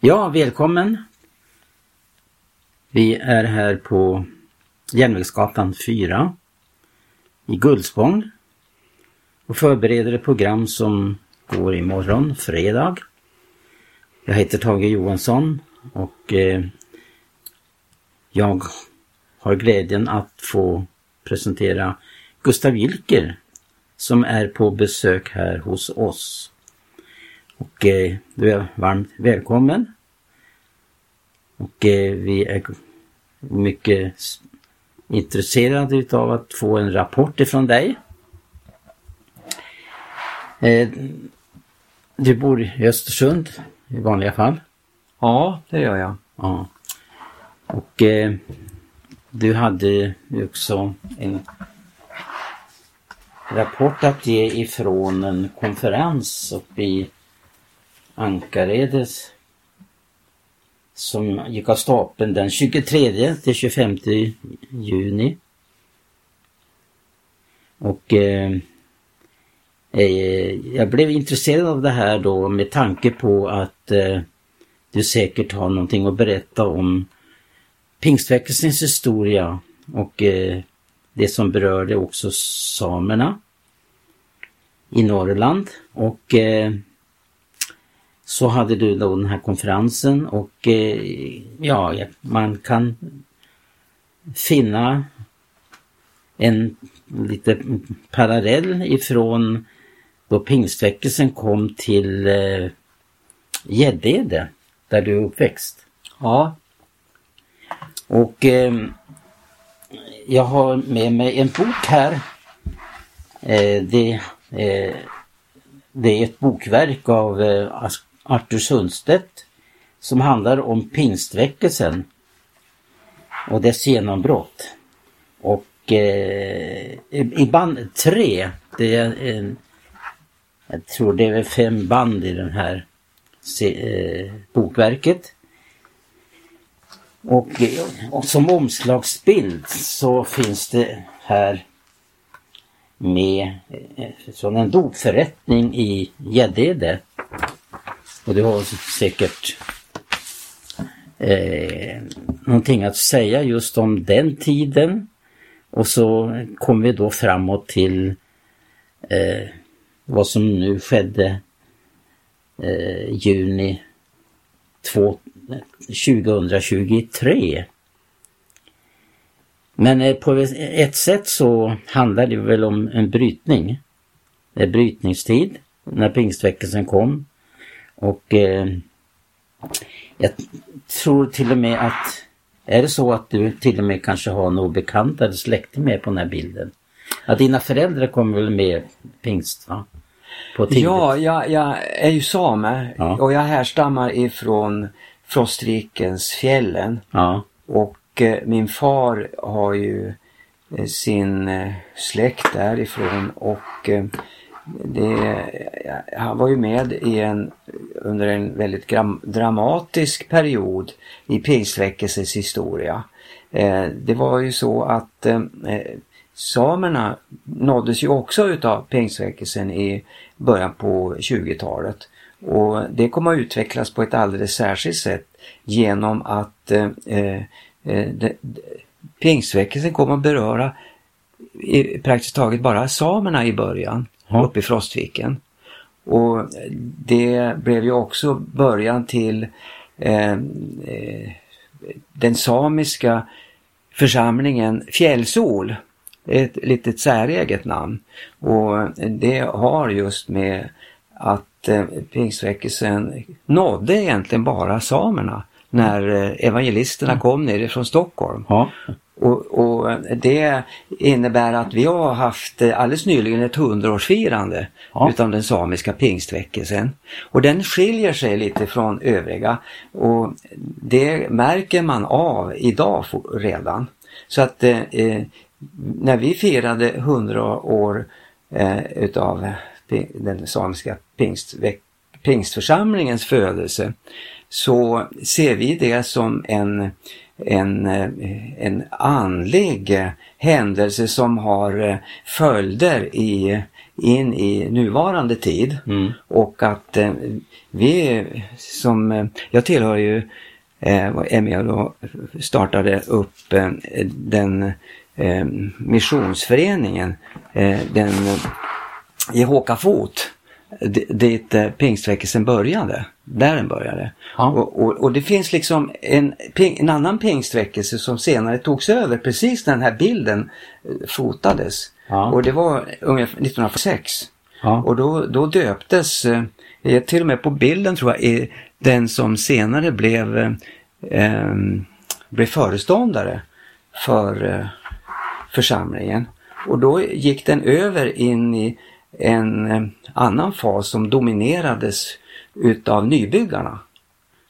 Ja, välkommen. Vi är här på Järnvägsgatan 4 i Gullspång och förbereder ett program som går imorgon, fredag. Jag heter Tage Johansson och eh, jag har glädjen att få presentera Gustav Wilker som är på besök här hos oss. Och eh, du är varmt välkommen. Och eh, vi är mycket intresserade utav att få en rapport ifrån dig. Eh, du bor i Östersund i vanliga fall. Ja, det gör jag. Ja. Och eh, du hade också en rapport att ge ifrån en konferens uppe i Ankaredes som gick av stapeln den 23 till 25 juni. Och eh, eh, jag blev intresserad av det här då med tanke på att eh, du säkert har någonting att berätta om pingstväckelsens historia och eh, det som berörde också samerna i Norrland. Och eh, så hade du då den här konferensen och eh, ja, man kan finna en lite parallell ifrån då pingstväckelsen kom till eh, Gäddede där du är uppväxt. Ja. Och eh, jag har med mig en bok här. Eh, det, eh, det är ett bokverk av eh, Artur Sundstedt som handlar om pingstväckelsen och dess genombrott. Och eh, i band tre, det är en, jag tror det är fem band i den här eh, bokverket. Och, och som omslagsbild så finns det här med eh, eh, från en dopförrättning i Gäddede. Och du har säkert eh, någonting att säga just om den tiden. Och så kom vi då framåt till eh, vad som nu skedde eh, juni 2023. Men eh, på ett sätt så handlar det väl om en brytning. En brytningstid när pingstväckelsen kom. Och eh, jag tror till och med att är det så att du till och med kanske har någon bekant eller släkting med på den här bilden? Ja, dina föräldrar kommer väl med pingst va? ja, jag, jag, är ju same ja. och jag härstammar ifrån Frostvikens fjällen. Ja. Och eh, min far har ju eh, sin eh, släkt därifrån och eh, det, han var ju med i en, under en väldigt gram, dramatisk period i pingstväckelsens historia. Eh, det var ju så att eh, samerna nåddes ju också utav pingstväckelsen i början på 20-talet. Och det kommer att utvecklas på ett alldeles särskilt sätt genom att eh, eh, eh pingstväckelsen kommer att beröra i, praktiskt taget bara samerna i början ja. uppe i Frostviken. Och det blev ju också början till eh, eh, den samiska församlingen Fjällsol. Ett litet säreget namn. Och det har just med att eh, pingstväckelsen nådde egentligen bara samerna när eh, evangelisterna mm. kom nerifrån Stockholm. Ja. Och, och, det innebär att vi har haft eh, alldeles nyligen ett hundraårsfirande ja. utav den samiska pingstväckelsen. Och den skiljer sig lite från övriga och det märker man av idag redan. Så att eh, eh när vi firade 100 år eh, utav den samiska pingstförsamlingens födelse så ser vi det som en en, eh, en andlig händelse som har eh, följder i, in i nuvarande tid. Mm. Och att eh, vi som, eh, jag tillhör ju, eh, är med och startade upp eh, den eh, missionsföreningen, eh, den i Håkafot, dit eh, pingstväckelsen började. Där den började. Ja. Och, och, och det finns liksom en, en annan pingstväckelse som senare togs över precis när den här bilden eh, fotades. Ja. Och det var ungefär 1946. Ja. Och då, då döptes, eh, till och med på bilden tror jag, den som senare blev, eh, eh, blev föreståndare för församlingen. Och då gick den över in i en eh, annan fas som dominerades utav nybyggarna.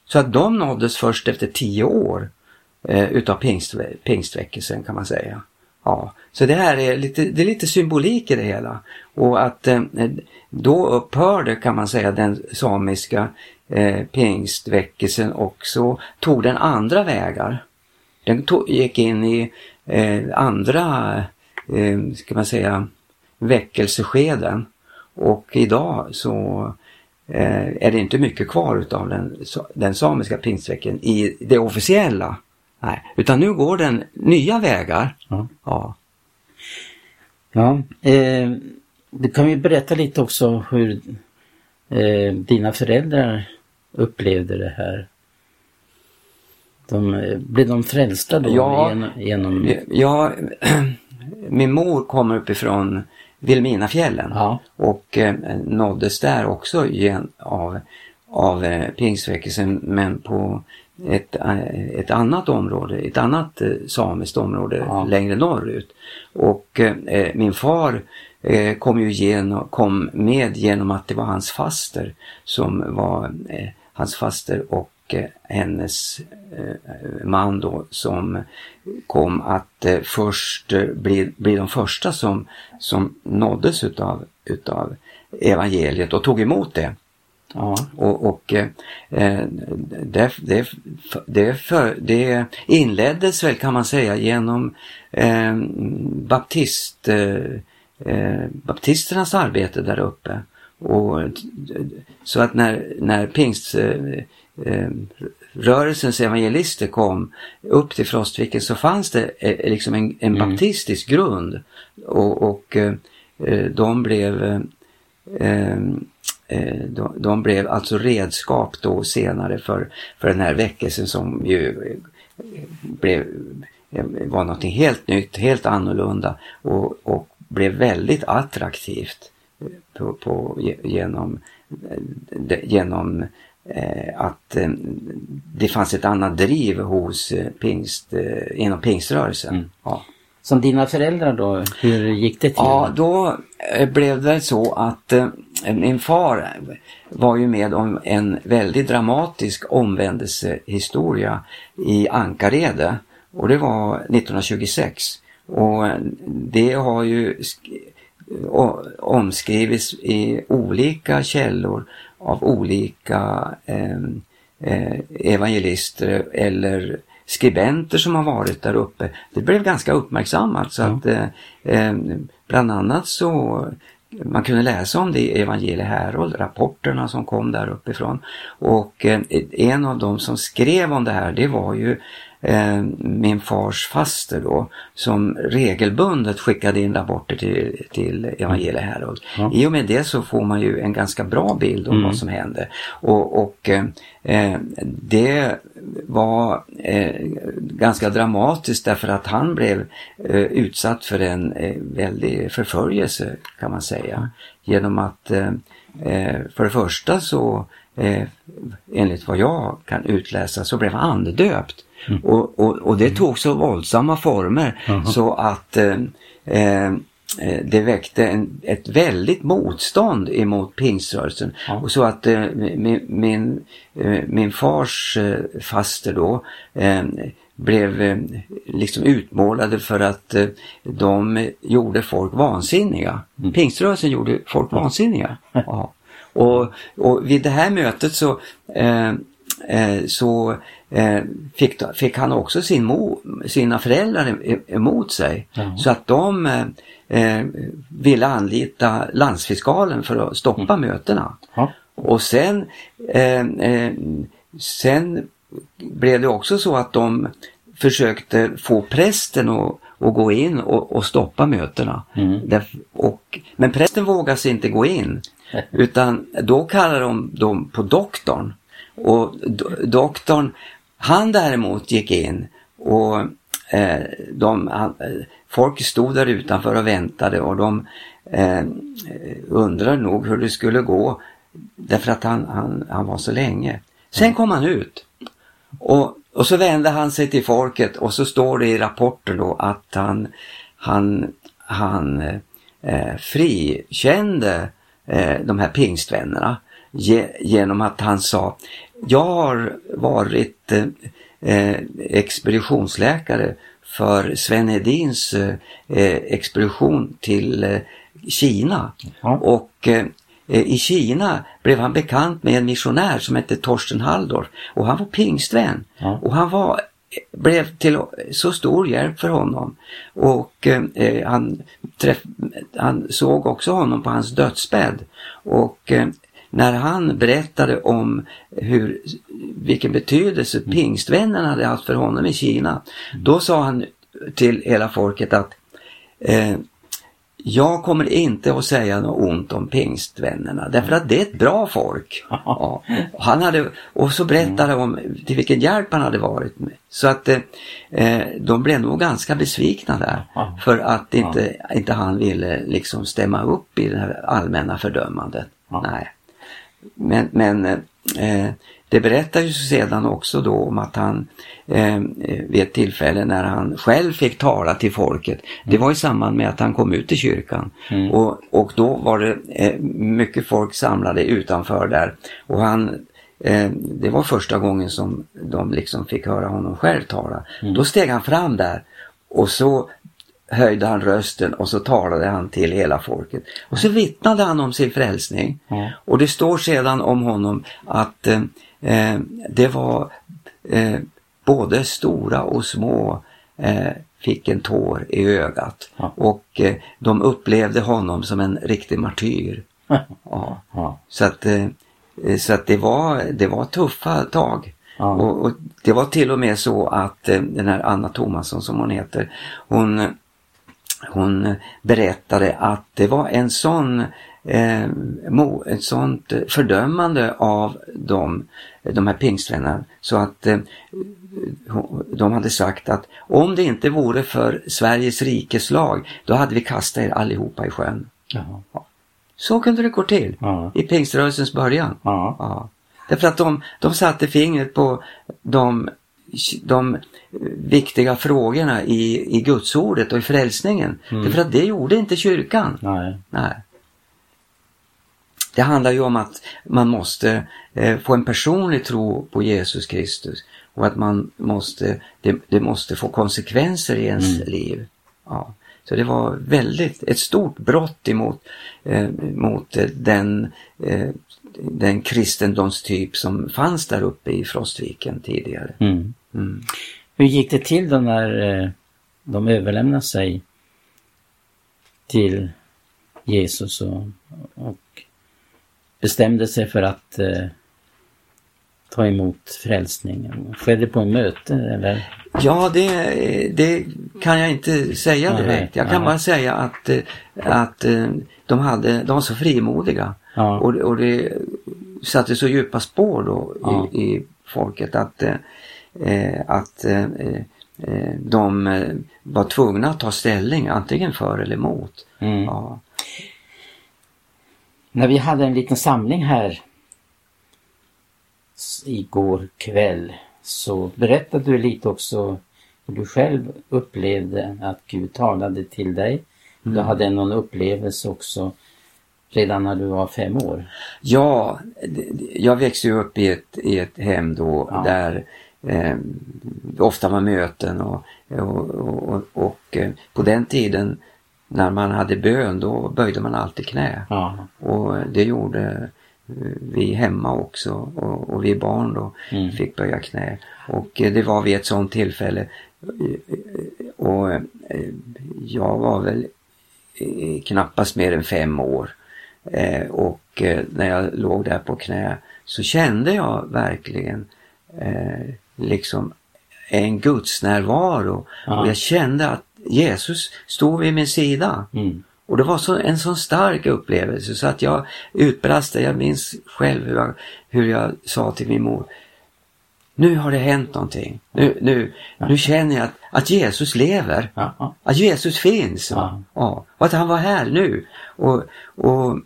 Så att de nåddes först efter tio år eh, utav pingst, pingstväckelsen kan man säga. Ja, så det här är lite, det är lite symbolik i det hela. Och att eh, då upphörde kan man säga den samiska eh, pingstväckelsen och så tog den andra vägar. Den tog, gick in i eh, andra, eh, ska man säga, väckelseskeden. Och idag så eh, är det inte mycket kvar utav den, den samiska pingstveckan i det officiella. Nej, utan nu går den nya vägar. Ja. Ja. Ja, eh, du kan ju berätta lite också hur eh, dina föräldrar upplevde det här. De, eh, blev de frälsta då Ja. genom, genom Ja, min mor kommer uppifrån Vilhelminafjällen Ja. och eh, nåddes där också igen av, av eh, pingstväckelsen men på ett, eh, ett annat område, ett annat eh, samiskt område Ja. längre norrut. Och eh, min far eh, kom ju genom, kom med genom att det var hans faster som var eh, hans faster och eh, hennes eh, man då som kom att eh, först bli, bli de första som, som nåddes utav, utav evangeliet och tog emot det. Ja, Och, och eh, det, det, det, för, det inleddes väl kan man säga genom eh, baptist, eh, baptisternas arbete där uppe. Och, så att när, när pingst eh, rörelsens evangelister kom upp till Frostviken så fanns det eh, liksom en, en Mm. baptistisk grund. Och, och eh, de blev de, de blev alltså redskap då senare för, för den här väckelsen som ju blev, var någonting helt nytt, helt annorlunda och, och blev väldigt attraktivt på, på, ge- genom, genom att eh, det fanns ett annat driv hos eh, pingst, eh, inom pingströrelsen. Mm. Ja. Som dina föräldrar då, hur gick det till? Ja, då eh, blev det så att eh, min far var ju med om en väldigt dramatisk omvändelsehistoria i Ankarede och det var 1926. Och det har ju omskrivits i olika källor av olika eh, eh, evangelister eller skribenter som har varit där uppe. Det blev ganska uppmärksammat så att eh, eh, bland annat så man kunde läsa om det i Evangelie Herold, rapporterna som kom där uppifrån. Och eh, en av dem som skrev om det här det var ju eh, min fars faster då som regelbundet skickade in rapporter till, till Evangelie Herold. Ja. I och med det så får man ju en ganska bra bild om Mm. vad som hände. Och, och eh, det var eh, ganska dramatiskt därför att han blev eh, utsatt för en eh, väldig förföljelse kan man säga. Genom att för det första så enligt vad jag kan utläsa så blev han andedöpt. Och, och, och det tog så våldsamma former Jaha. så att eh, eh, eh, det väckte en, ett väldigt motstånd emot pingströrelsen. Ja. Och så att eh, min, min, eh, min fars eh, faster då eh, blev liksom utmålade för att de gjorde folk vansinniga. Mm. Pingströrelsen gjorde folk vansinniga. Ja. Och, och vid det här mötet så så eh, fick, fick han också sin mo, sina föräldrar emot sig. Ja. Så att de eh, eh, ville anlita landsfiskalen för att stoppa mötena. Ja. Och sen, eh, eh, sen blev det också så att de försökte få prästen att, att gå in och, och stoppa mötena. Mm. Därf- och, men prästen vågade sig inte gå in. Utan då kallade de dem på doktorn. Och do, doktorn, han däremot gick in och eh, de, han, eh, folk stod där utanför och väntade och de eh, undrade nog hur det skulle gå. Därför att han, han, han var så länge. Sen kom han ut. Och, och så vände han sig till folket och så står det i rapporten då att han, han, han eh, frikände eh, de här pingstvännerna ge, genom att han sa jag har varit eh, eh, expeditionsläkare för Sven Hedins eh, expedition till eh, Kina. Ja. Och eh, i Kina blev han bekant med en missionär som hette Torsten Halldorf och han var pingstvän. Ja. Och han var, blev till så stor hjälp för honom. Och eh, han, träff, han såg också honom på hans dödsbädd. Och eh, när han berättade om hur, vilken betydelse pingstvännerna hade haft för honom i Kina. Då sa han till hela folket att eh, jag kommer inte att säga något ont om pingstvännerna därför att det är ett bra folk. Ja. Han hade, och så berättade han om till vilken hjälp han hade varit med. Så att eh, de blev nog ganska besvikna där. För att inte, inte han ville liksom stämma upp i det här allmänna fördömandet. Nej. Men, men eh, det berättar ju sedan också då om att han eh, vid ett tillfälle när han själv fick tala till folket. Det var i samband med att han kom ut i kyrkan. Mm. Och, och då var det eh, mycket folk samlade utanför där. Och han eh, det var första gången som de liksom fick höra honom själv tala. Då steg han fram där och så höjde han rösten och så talade han till hela folket. Och så vittnade han om sin frälsning. Ja. Och det står sedan om honom att eh, eh, det var eh, både stora och små eh, fick en tår i ögat. Ja. Och eh, de upplevde honom som en riktig martyr. Ja. Ja. Så att, eh, så att det, var, det var tuffa tag. Och, och det var till och med så att den här Anna Thomasson som hon heter, hon, hon berättade att det var en sån eh, mo, ett sånt fördömande av de, de här pingstvännerna så att eh, de hade sagt att om det inte vore för Sveriges rikes lag då hade vi kastat er allihopa i sjön. Jaha. Så kunde det gå till Ja. i pingströrelsens början. Ja. Ja. Därför att de, de satte fingret på de, de viktiga frågorna i, i gudsordet och i frälsningen. Mm. Därför att det gjorde inte kyrkan. Nej. Nej. Det handlar ju om att man måste eh, få en personlig tro på Jesus Kristus och att man måste, det, det måste få konsekvenser i ens Mm. liv. Ja. Så det var väldigt, ett stort brott emot eh, mot eh, den, eh, den kristendomstyp som fanns där uppe i Frostviken tidigare. Mm. Mm. Hur gick det till då när eh, de överlämnade sig till Jesus och, och bestämde sig för att eh, ta emot frälsningen? Skedde det på en möte eller? Ja, det, det kan jag inte säga direkt. Jag kan bara säga att, eh, att eh, de, hade, de var så frimodiga. Ja. Och, och det satte så djupa spår då Ja. i, i folket att, att eh, eh, de eh, var tvungna att ta ställning antingen för eller emot. Mm. Ja. När vi hade en liten samling här igår kväll så berättade du lite också hur du själv upplevde att Gud talade till dig. Du hade någon upplevelse också redan när du var fem år. Ja, jag växte upp i ett, i ett hem då Ja. där eh, ofta var möten och, och, och, och eh, på den tiden när man hade bön då böjde man alltid knä. Ja. Och det gjorde vi hemma också och, och vi barn då Mm. fick böja knä. Och eh, det var vid ett sådant tillfälle och eh, jag var väl eh, knappast mer än fem år. Eh, och eh, när jag låg där på knä så kände jag verkligen eh, liksom en gudsnärvaro. Ja. Och jag kände att Jesus stod vid min sida. Mm. Och det var så, en sån stark upplevelse så att jag utbrast. Jag minns själv hur jag, hur jag sa till min mor. Nu har det hänt någonting. Nu, nu, nu känner jag att, att Jesus lever. Ja, ja. Att Jesus finns. Ja. Ja. Och att han var här nu. Och, och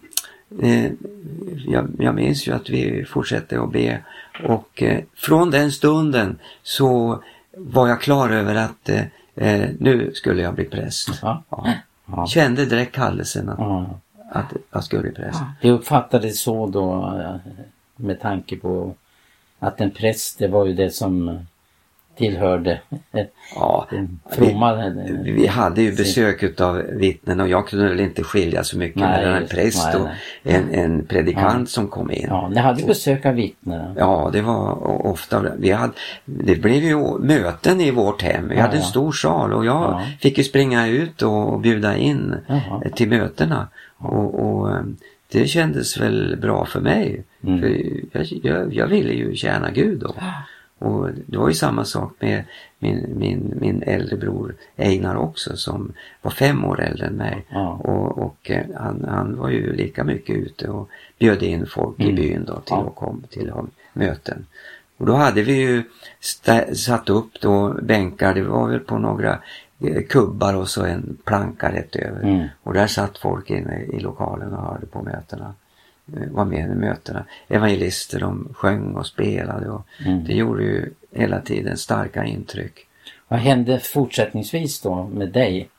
jag, jag minns ju att vi fortsatte att be. Och eh, från den stunden så var jag klar över att eh, eh, nu skulle jag bli präst. Ja. Ja. Ja. Kände direkt kallelsen att, Ja. att jag skulle bli präst. Det uppfattades så då eh, med tanke på att en präst det var ju det som tillhörde eh, Ja, fromma. vi, vi hade ju besök utav vittnen och jag kunde väl inte skilja så mycket Nej, mellan en präst nej, och en, en predikant som kom in. Ja, ni hade besök av vittnen. Ja, det var ofta. Vi hade, det blev ju möten i vårt hem. Vi Ja, hade en ja. stor sal och jag Ja. fick ju springa ut och bjuda in eh, till mötena. Och, och eh, det kändes väl bra för mig. Mm. För jag, jag, jag ville ju tjäna Gud då. Och det var ju samma sak med min, min, min äldre bror Einar också som var fem år äldre än mig. Ja. Och, och eh, han, han var ju lika mycket ute och bjöd in folk i Mm. byn då till Ja. att komma till möten. Och då hade vi ju satt upp då bänkar, det var väl på några eh, kubbar och så en planka rätt över. Mm. Och där satt folk inne i lokalen och hörde på mötena. Eh, Var med i mötena. Evangelister de sjöng och spelade och Mm. det gjorde ju hela tiden starka intryck. Vad hände fortsättningsvis då med dig?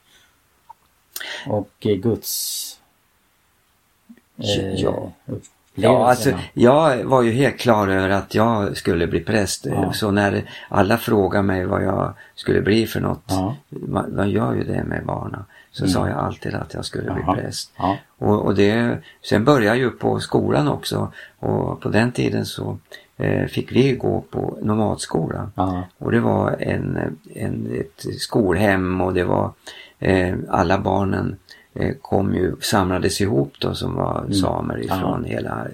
Och eh, Guds eh, Ja. Ja, alltså, jag var ju helt klar över att jag skulle bli präst. Ja. Så när alla frågade mig vad jag skulle bli för något, Ja. man, man gör ju det med barnen, så Mm. sa jag alltid att jag skulle Jaha. bli präst. Ja. Och, och det, sen började jag ju på skolan också och på den tiden så eh, fick vi gå på nomadskola. Och det var en, en, ett skolhem och det var eh, alla barnen kom ju, samlades ihop då som var samer ifrån hela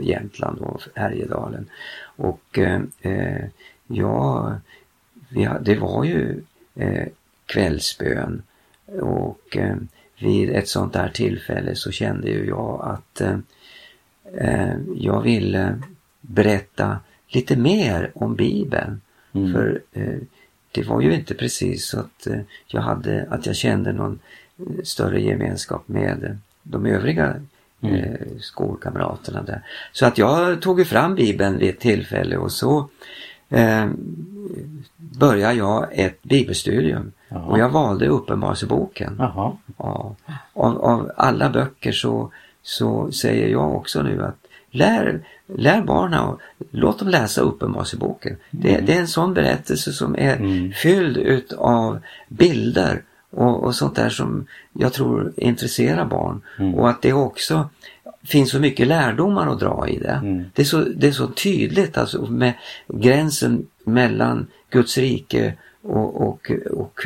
Jämtland och Härjedalen. Och eh, eh, ja, ha- det var ju eh, kvällsbön och eh, vid ett sånt där tillfälle så kände ju jag att eh, eh, jag ville berätta lite mer om Bibeln. Mm. För eh, det var ju inte precis så att eh, jag hade, att jag kände någon eh, större gemenskap med de övriga eh, skolkamraterna där. Så att jag tog ju fram Bibeln vid ett tillfälle och så eh, började jag ett bibelstudium. Jaha. Och jag valde Uppenbarelseboken. Ja. Av, av alla böcker så, så säger jag också nu att lär, lär barnen och låt dem läsa Uppenbarelseboken. Det, det är en sån berättelse som är Mm. fylld utav bilder och, och sånt där som jag tror intresserar barn. Mm. Och att det också finns så mycket lärdomar att dra i det. Mm. Det, är så, det är så tydligt alltså med gränsen mellan Guds rike och, och, och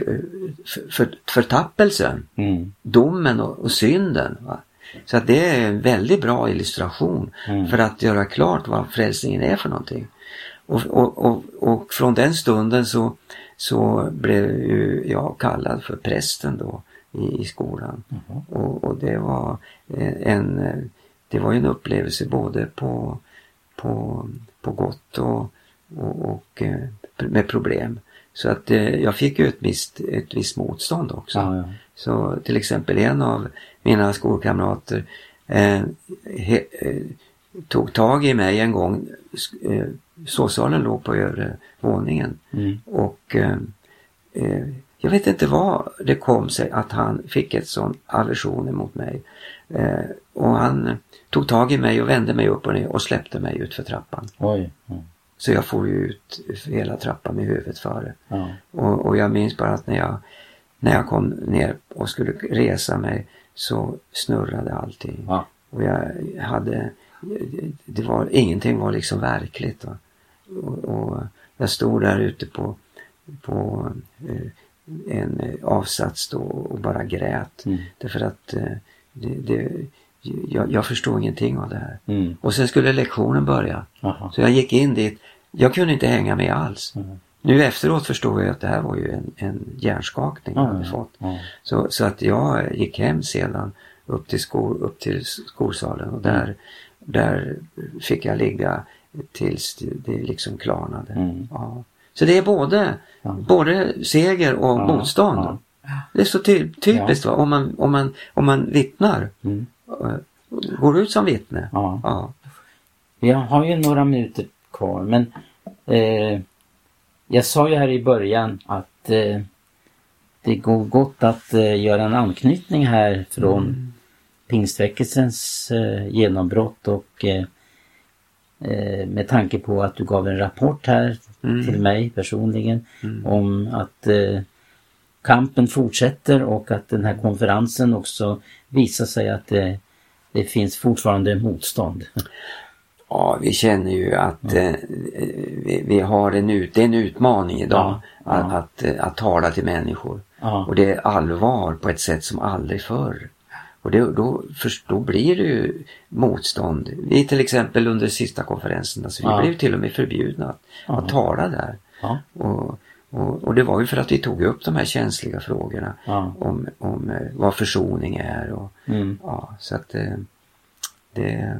för, förtappelsen Mm. domen och, och synden. Va? Så att det är en väldigt bra illustration Mm. för att göra klart vad frälsningen är för någonting. Och, och, och, och från den stunden så, så blev ju jag kallad för prästen då i, i skolan. Jaha. Och, och det var eh, en, det var en upplevelse både på, på, på gott och, och, och eh, med problem. Så att eh, jag fick ju ett visst, ett visst motstånd också. Ja, ja. Så till exempel en av mina skolkamrater eh, he, tog tag i mig en gång. Eh, sovsalen låg på övre våningen Mm. och eh, eh, jag vet inte vad det kom sig att han fick ett sån aversion emot mig. Eh, och han tog tag i mig och vände mig upp och ner och släppte mig ut för trappan. Oj. Ja. Så jag får ju ut hela trappan med huvudet före. Ja. Och, och jag minns bara att när jag, när jag kom ner och skulle resa mig så snurrade allting. Ja. Och jag hade det, var, ingenting var liksom verkligt. Va? Och, och jag stod där ute på, på eh, en avsats då och bara grät. Mm. Därför att eh, det, det, jag, jag förstod ingenting av det här. Mm. Och sen skulle lektionen börja. Jaha. Så jag gick in dit. Jag kunde inte hänga med alls. Mm. Nu efteråt förstod jag att det här var ju en, en hjärnskakning jag Ja, hade fått. Så, så att jag gick hem sedan upp till, sko, upp till skolsalen och där, där fick jag ligga tills det, liksom klarnade. Mm. Ja. Så det är både, Ja. både seger och Ja, motstånd. Det är så ty, typiskt va? Om, man, om, man, om man vittnar. Mm. eh, Går ut som vittne. Ja. Ja. Vi har ju några minuter kvar men eh, jag sa ju här i början att eh, det går gott att eh, göra en anknytning här från Mm. Pingstväckelsens eh, genombrott och eh, eh, med tanke på att du gav en rapport här Mm. till mig personligen Mm. om att eh, kampen fortsätter och att den här konferensen också visar sig att det, det finns fortfarande motstånd. Ja, vi känner ju att eh, vi, vi har en, ut, det är en utmaning idag Ja, Att, ja. att, eh, att tala till människor. Ja. Och det är allvar på ett sätt som aldrig förr. Och det, då, först, då blir det ju motstånd. Vi till exempel under sista konferensen, alltså vi Ja. blev till och med förbjudna att, Ja. att tala där. Ja. Och, och, och det var ju för att vi tog upp de här känsliga frågorna om, om eh, vad försoning är. Och, Mm. ja, så att eh, det,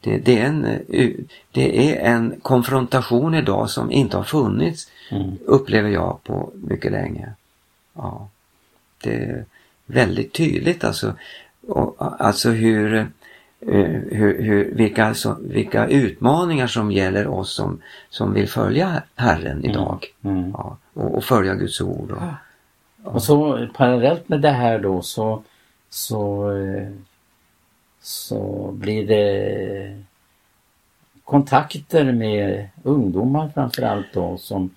det, det, är en, eh, det är en konfrontation idag som inte har funnits, Mm. upplever jag, på mycket länge. Ja, det väldigt tydligt alltså, och, alltså hur, eh, hur, hur, vilka, alltså, vilka utmaningar som gäller oss som, som vill följa Herren idag. Mm. Ja, och, och följa Guds ord. Och, Och så parallellt med det här då så, så, eh, så blir det kontakter med ungdomar framförallt då som,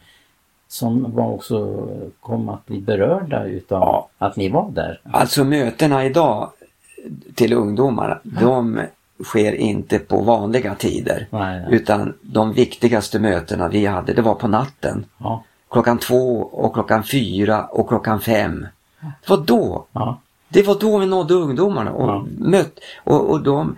som var också kom att bli berörda utav Ja. att ni var där. Alltså mötena idag till ungdomarna, de sker inte på vanliga tider. Nej, nej. Utan de viktigaste mötena vi hade, det var på natten. Ja, Klockan två och klockan fyra och klockan fem. Det var då. ja, Det var då vi nådde ungdomarna och Ja. mött och, och de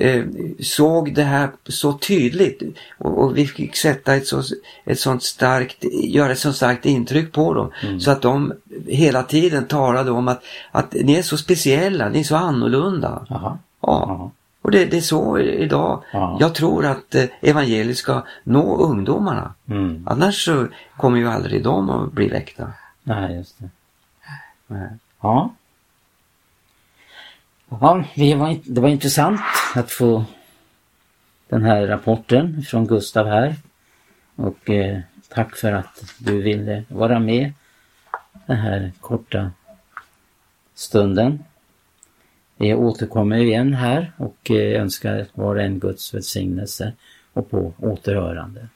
eh, såg det här så tydligt och, och vi fick sätta ett, så, ett sånt starkt, göra ett sånt starkt intryck på dem Mm. så att de hela tiden talade om att, att ni är så speciella, ni är så annorlunda. jaha, Ja. ja, Och det, det är så idag. Ja. Jag tror att eh, evangeliet ska nå ungdomarna. mm. Annars så kommer ju aldrig de att bli väckta. nej just det. Nej. Ja. Ja, det var, det var intressant att få den här rapporten från Gustav här. Och eh, tack för att du ville vara med den här korta stunden. Vi återkommer igen här och eh, önskar var och en Guds välsignelse och på återhörande.